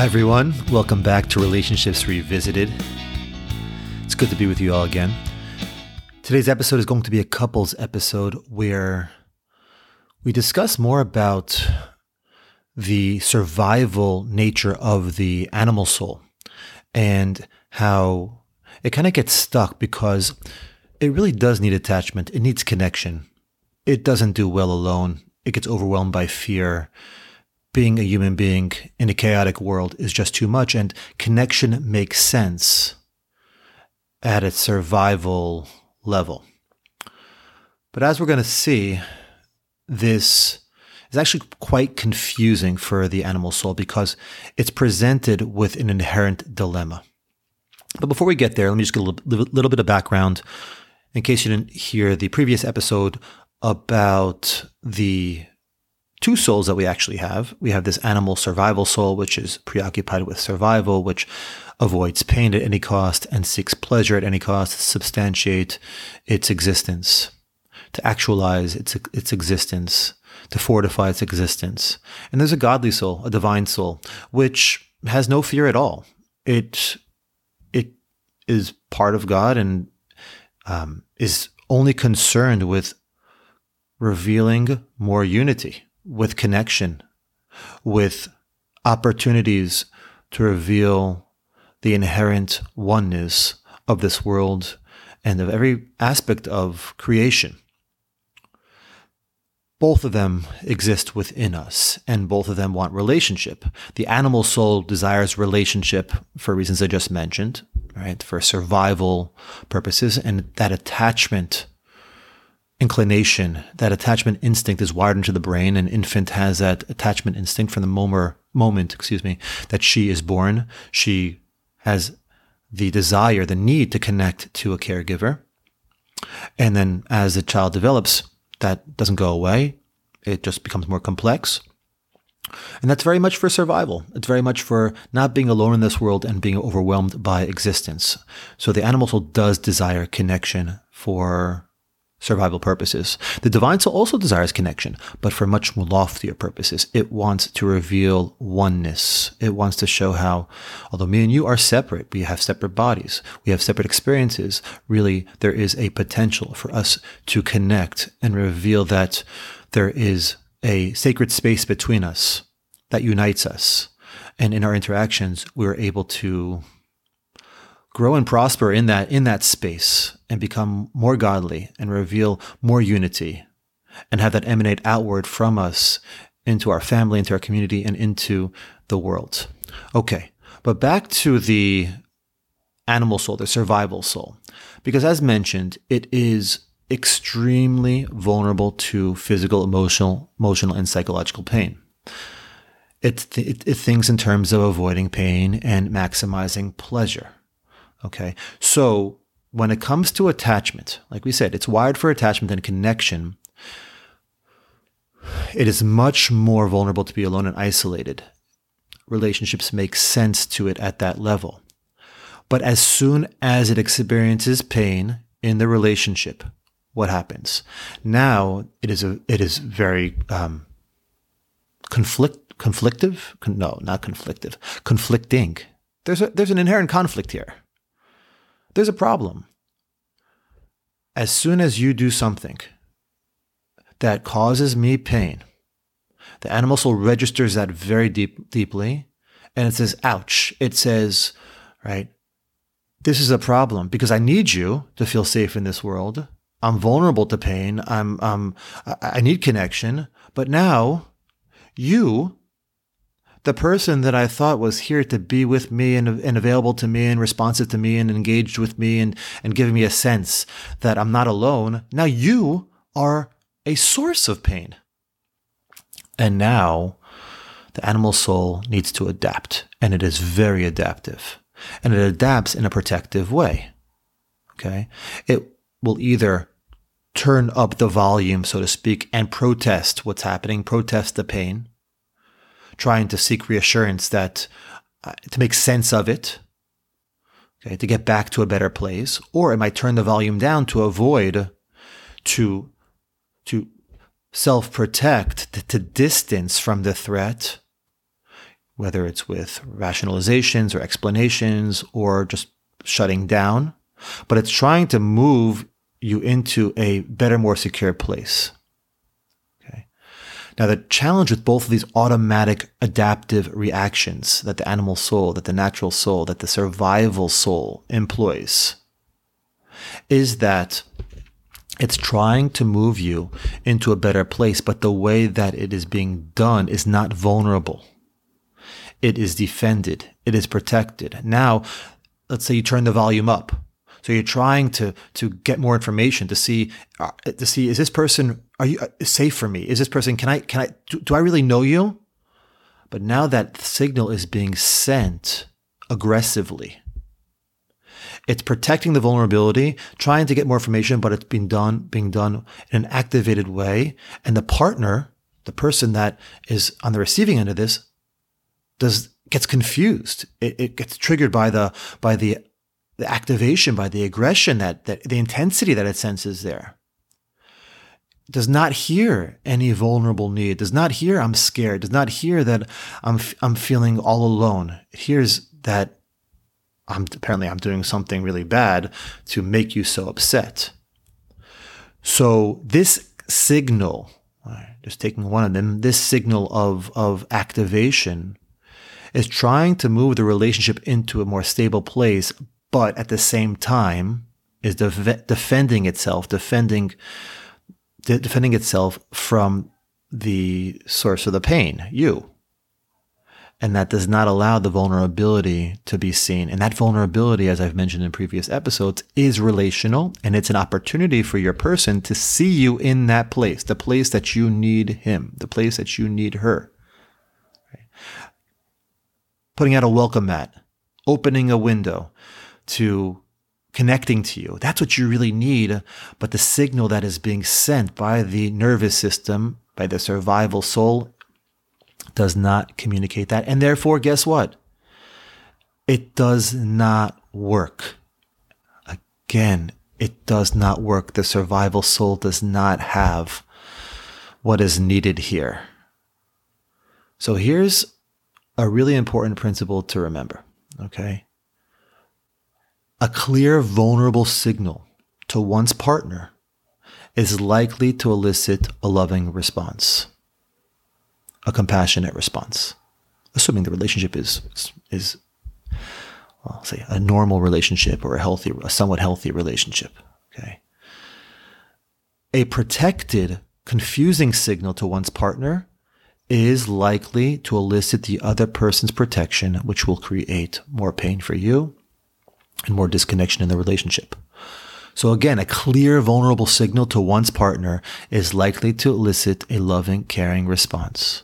Hi, everyone. Welcome back to Relationships Revisited. It's good to be with you all again. Today's episode is going to be a couples episode where we discuss more about the survival nature of the animal soul and how it kind of gets stuck because it really does need attachment. It needs connection. It doesn't do well alone. It gets overwhelmed by fear being a human being in a chaotic world is just too much, and connection makes sense at its survival level. But as we're going to see, this is actually quite confusing for the animal soul because it's presented with an inherent dilemma. But before we get there, let me just get a little bit of background in case you didn't hear the previous episode about the two souls that we actually have. We have this animal survival soul, which is preoccupied with survival, which avoids pain at any cost and seeks pleasure at any cost to substantiate its existence, to actualize its, its existence, to fortify its existence. And there's a godly soul, a divine soul, which has no fear at all. It, it is part of God and um, is only concerned with revealing more unity with connection, with opportunities to reveal the inherent oneness of this world and of every aspect of creation. Both of them exist within us, and both of them want relationship. The animal soul desires relationship for reasons I just mentioned, right? For survival purposes, and that attachment inclination, that attachment instinct is wired into the brain. An infant has that attachment instinct from the moment, moment, excuse me, that she is born. She has the desire, the need to connect to a caregiver. And then as the child develops, that doesn't go away. It just becomes more complex. And that's very much for survival. It's very much for not being alone in this world and being overwhelmed by existence. So the animal soul does desire connection for survival purposes. The divine soul also desires connection, but for much more loftier purposes. It wants to reveal oneness. It wants to show how, although me and you are separate, we have separate bodies, we have separate experiences, really there is a potential for us to connect and reveal that there is a sacred space between us that unites us. And in our interactions, we're able to grow and prosper in that in that space and become more godly and reveal more unity and have that emanate outward from us into our family into our community and into the world. Okay but back to the animal soul the survival soul. Because as mentioned it is extremely vulnerable to physical emotional emotional and psychological pain. It, it, it thinks in terms of avoiding pain and maximizing pleasure Okay. So when it comes to attachment, like we said, it's wired for attachment and connection. It is much more vulnerable to be alone and isolated. Relationships make sense to it at that level. But as soon as it experiences pain in the relationship, what happens? Now it is a it is very um, conflict conflictive. No, not conflictive. Conflicting. There's a there's an inherent conflict here there's a problem. As soon as you do something that causes me pain, the animal soul registers that very deep, deeply, and it says, ouch. It says, right, this is a problem because I need you to feel safe in this world. I'm vulnerable to pain. I'm, um, I need connection. But now you the person that I thought was here to be with me and, and available to me and responsive to me and engaged with me and, and giving me a sense that I'm not alone. Now you are a source of pain. And now the animal soul needs to adapt, and it is very adaptive. And it adapts in a protective way. Okay. It will either turn up the volume, so to speak, and protest what's happening, protest the pain trying to seek reassurance that uh, to make sense of it, okay, to get back to a better place, or it might turn the volume down to avoid, to to self protect, to, to distance from the threat, whether it's with rationalizations or explanations or just shutting down, but it's trying to move you into a better, more secure place. Now, the challenge with both of these automatic adaptive reactions that the animal soul, that the natural soul, that the survival soul employs is that it's trying to move you into a better place, but the way that it is being done is not vulnerable. It is defended. It is protected. Now, let's say you turn the volume up. So you're trying to to get more information to see uh, to see is this person are you uh, safe for me? Is this person can I can I do, do I really know you? But now that signal is being sent aggressively it's protecting the vulnerability, trying to get more information, but it's being done, being done in an activated way. And the partner, the person that is on the receiving end of this, does gets confused. It, it gets triggered by the by the the activation, by the aggression that that the intensity that it senses there. Does not hear any vulnerable need. Does not hear I'm scared. Does not hear that I'm I'm feeling all alone. It hears that I'm apparently I'm doing something really bad to make you so upset. So this signal, just taking one of them, this signal of of activation is trying to move the relationship into a more stable place, but at the same time is def- defending itself, defending de- defending itself from the source of the pain, you and that does not allow the vulnerability to be seen. And that vulnerability, as I've mentioned in previous episodes, is relational and it's an opportunity for your person to see you in that place, the place that you need him, the place that you need her. Right? Putting out a welcome mat, opening a window to connecting to you. That's what you really need. But the signal that is being sent by the nervous system, by the survival soul, does not communicate that. And therefore, guess what? It does not work. Again, it does not work. The survival soul does not have what is needed here. So here's a really important principle to remember, okay? A clear, vulnerable signal to one's partner is likely to elicit a loving response a compassionate response, assuming the relationship is is well, I'll say a normal relationship or a healthy, a somewhat healthy relationship. Okay. A protected, confusing signal to one's partner is likely to elicit the other person's protection, which will create more pain for you and more disconnection in the relationship. So again, a clear, vulnerable signal to one's partner is likely to elicit a loving, caring response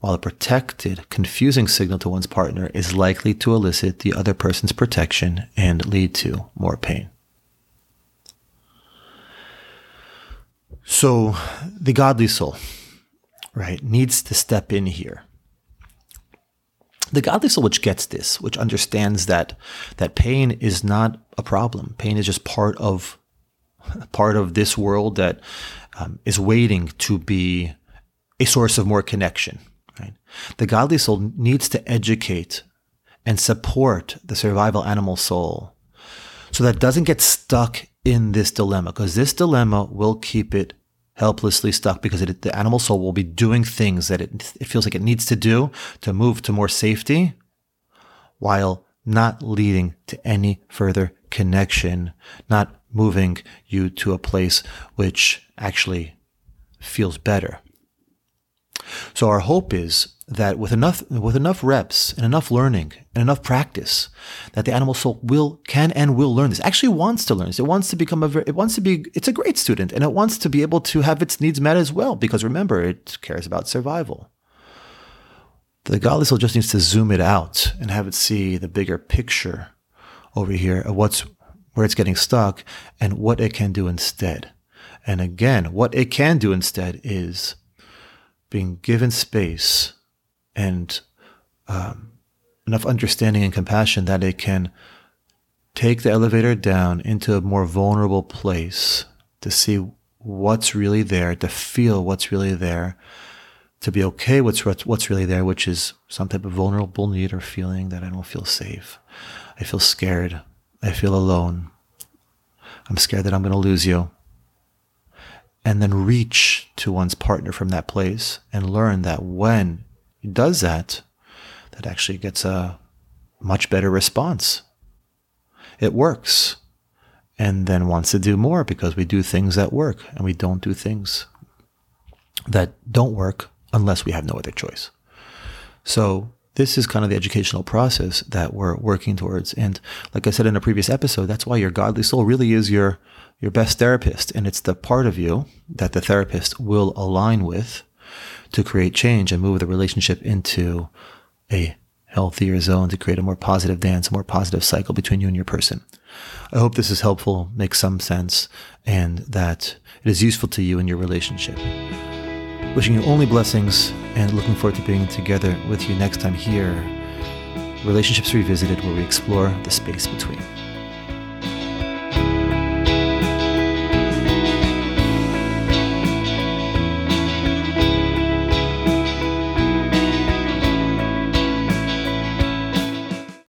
while a protected, confusing signal to one's partner is likely to elicit the other person's protection and lead to more pain. So the godly soul, right, needs to step in here. The godly soul which gets this, which understands that that pain is not a problem. Pain is just part of part of this world that um, is waiting to be a source of more connection, Right? The godly soul needs to educate and support the survival animal soul so that doesn't get stuck in this dilemma because this dilemma will keep it helplessly stuck because it, the animal soul will be doing things that it, it feels like it needs to do to move to more safety while not leading to any further connection, not moving you to a place which actually feels better. So our hope is that with enough with enough reps and enough learning and enough practice, that the animal soul will can and will learn this. Actually, wants to learn this. It wants to become a. It wants to be. It's a great student, and it wants to be able to have its needs met as well. Because remember, it cares about survival. The godly soul just needs to zoom it out and have it see the bigger picture over here of what's where it's getting stuck and what it can do instead. And again, what it can do instead is being given space and um, enough understanding and compassion that it can take the elevator down into a more vulnerable place to see what's really there, to feel what's really there, to be okay with what's, really there, which is some type of vulnerable need or feeling that I don't feel safe. I feel scared. I feel alone. I'm scared that I'm going to lose you. And then reach to one's partner from that place and learn that when he does that, that actually gets a much better response. It works. And then wants to do more because we do things that work and we don't do things that don't work unless we have no other choice. So this is kind of the educational process that we're working towards. And like I said in a previous episode, that's why your godly soul really is your your best therapist. And it's the part of you that the therapist will align with to create change and move the relationship into a healthier zone to create a more positive dance, a more positive cycle between you and your person. I hope this is helpful, makes some sense, and that it is useful to you in your relationship. Wishing you only blessings and looking forward to being together with you next time here. Relationships Revisited, where we explore the space between.